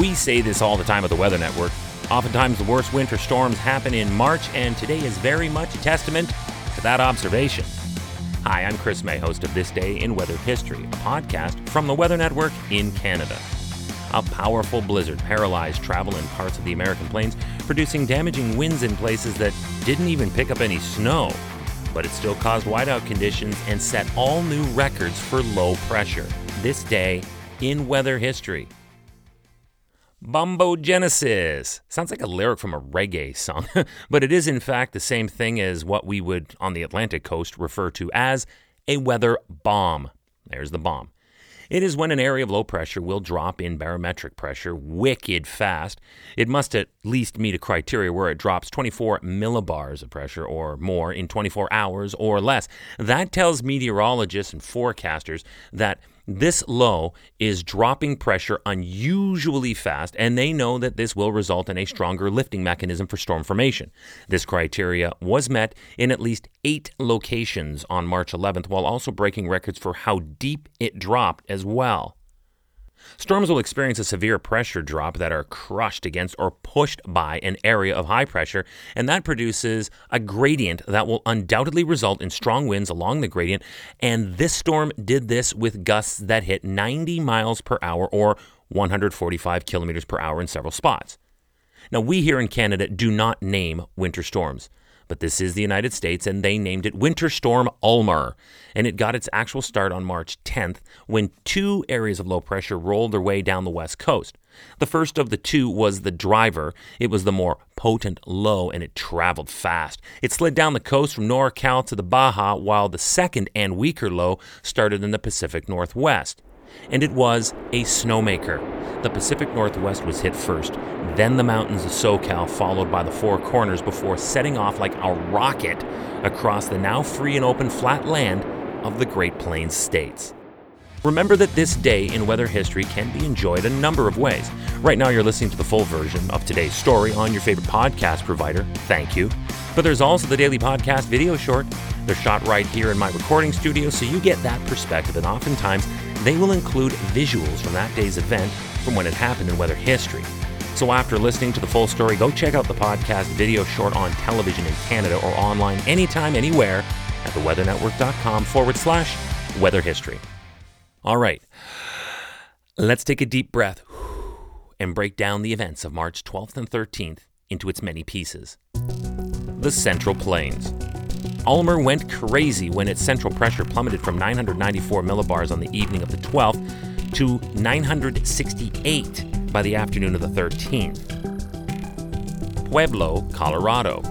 We say this all the time at the Weather Network. Oftentimes, the worst winter storms happen in March, and today is very much a testament to that observation. Hi, I'm Chris May, host of This Day in Weather History, a podcast from the Weather Network in Canada. A powerful blizzard paralyzed travel in parts of the American plains, producing damaging winds in places that didn't even pick up any snow. But it still caused whiteout conditions and set all new records for low pressure. This day in weather history. Bombogenesis. Sounds like a lyric from a reggae song, but it is in fact the same thing as what we would on the Atlantic coast refer to as a weather bomb. There's the bomb. It is when an area of low pressure will drop in barometric pressure wicked fast. It must at least meet a criteria where it drops 24 millibars of pressure or more in 24 hours or less. That tells meteorologists and forecasters that this low is dropping pressure unusually fast, and they know that this will result in a stronger lifting mechanism for storm formation. This criteria was met in at least eight locations on March 11th, while also breaking records for how deep it dropped as well. Storms will experience a severe pressure drop that are crushed against or pushed by an area of high pressure, and that produces a gradient that will undoubtedly result in strong winds along the gradient. And this storm did this with gusts that hit 90 miles per hour or 145 kilometers per hour in several spots. Now, we here in Canada do not name winter storms but this is the United States, and they named it Winter Storm Ulmer. And it got its actual start on March 10th when two areas of low pressure rolled their way down the west coast. The first of the two was the driver. It was the more potent low and it traveled fast. It slid down the coast from NorCal to the Baja, while the second and weaker low started in the Pacific Northwest and it was a snowmaker. The Pacific Northwest was hit first, then the mountains of SoCal, followed by the Four Corners, before setting off like a rocket across the now free and open flat land of the Great Plains states. Remember that this day in weather history can be enjoyed a number of ways. Right now, you're listening to the full version of today's story on your favorite podcast provider. Thank you. But there's also the daily podcast video short. They're shot right here in my recording studio, so you get that perspective. And oftentimes, they will include visuals from that day's event from when it happened in weather history. So after listening to the full story, go check out the podcast video short on television in Canada or online anytime, anywhere at theweathernetwork.com forward slash weather history. All right, let's take a deep breath and break down the events of March 12th and 13th into its many pieces. The Central Plains. Ulmer went crazy when its central pressure plummeted from 994 millibars on the evening of the 12th to 968 by the afternoon of the 13th. Pueblo, Colorado.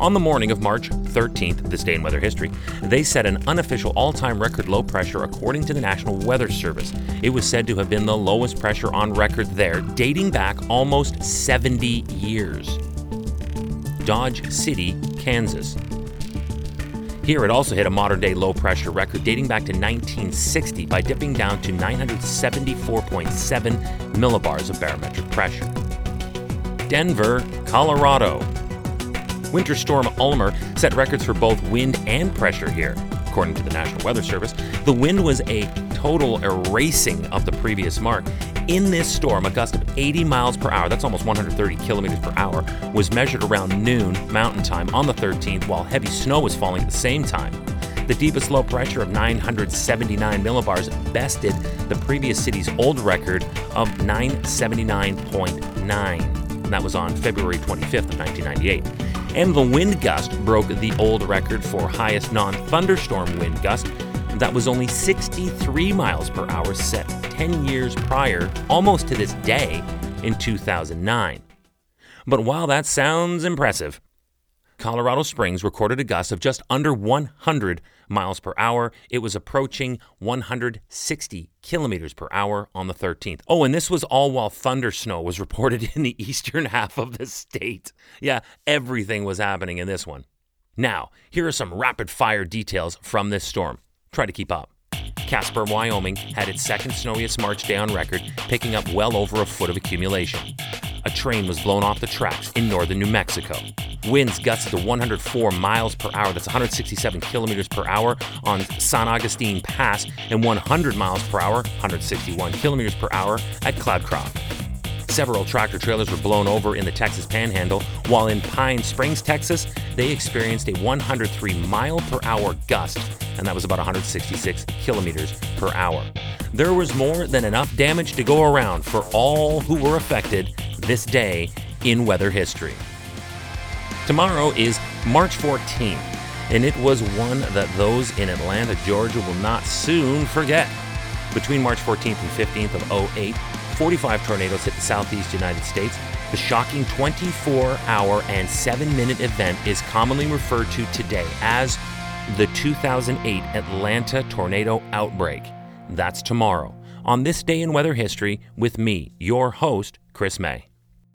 On the morning of March 13th, this day in weather history, they set an unofficial all time record low pressure according to the National Weather Service. It was said to have been the lowest pressure on record there, dating back almost 70 years. Dodge City, Kansas. Here, it also hit a modern day low pressure record dating back to 1960 by dipping down to 974.7 millibars of barometric pressure. Denver, Colorado. Winter Storm Ulmer set records for both wind and pressure here. According to the National Weather Service, the wind was a total erasing of the previous mark, in this storm, a gust of 80 miles per hour, that's almost 130 kilometers per hour, was measured around noon Mountain Time on the 13th while heavy snow was falling at the same time. The deepest low pressure of 979 millibars bested the previous city's old record of 979.9. That was on February 25th of 1998. And the wind gust broke the old record for highest non thunderstorm wind gust that was only 63 miles per hour set 10 years prior, almost to this day, in 2009. But while that sounds impressive, Colorado Springs recorded a gust of just under 100 miles per hour. It was approaching 160 kilometers per hour on the 13th. Oh, and this was all while thunder snow was reported in the eastern half of the state. Yeah, everything was happening in this one. Now, here are some rapid fire details from this storm. Try to keep up. Casper, Wyoming had its second snowiest March day on record, picking up well over a foot of accumulation. A train was blown off the tracks in northern New Mexico. Winds gusts to 104 miles per hour, that's 167 kilometers per hour on San Agustin Pass, and 100 miles per hour, 161 kilometers per hour at Cloudcroft. Several tractor trailers were blown over in the Texas Panhandle, while in Pine Springs, Texas, they experienced a 103 mile per hour gust, and that was about 166 kilometers per hour. There was more than enough damage to go around for all who were affected this day in weather history. Tomorrow is March 14th, and it was one that those in Atlanta, Georgia will not soon forget. Between March 14th and 15th of 08, 45 tornadoes hit the southeast United States. The shocking 24 hour and 7 minute event is commonly referred to today as the 2008 Atlanta tornado outbreak. That's tomorrow, on this day in weather history, with me, your host, Chris May.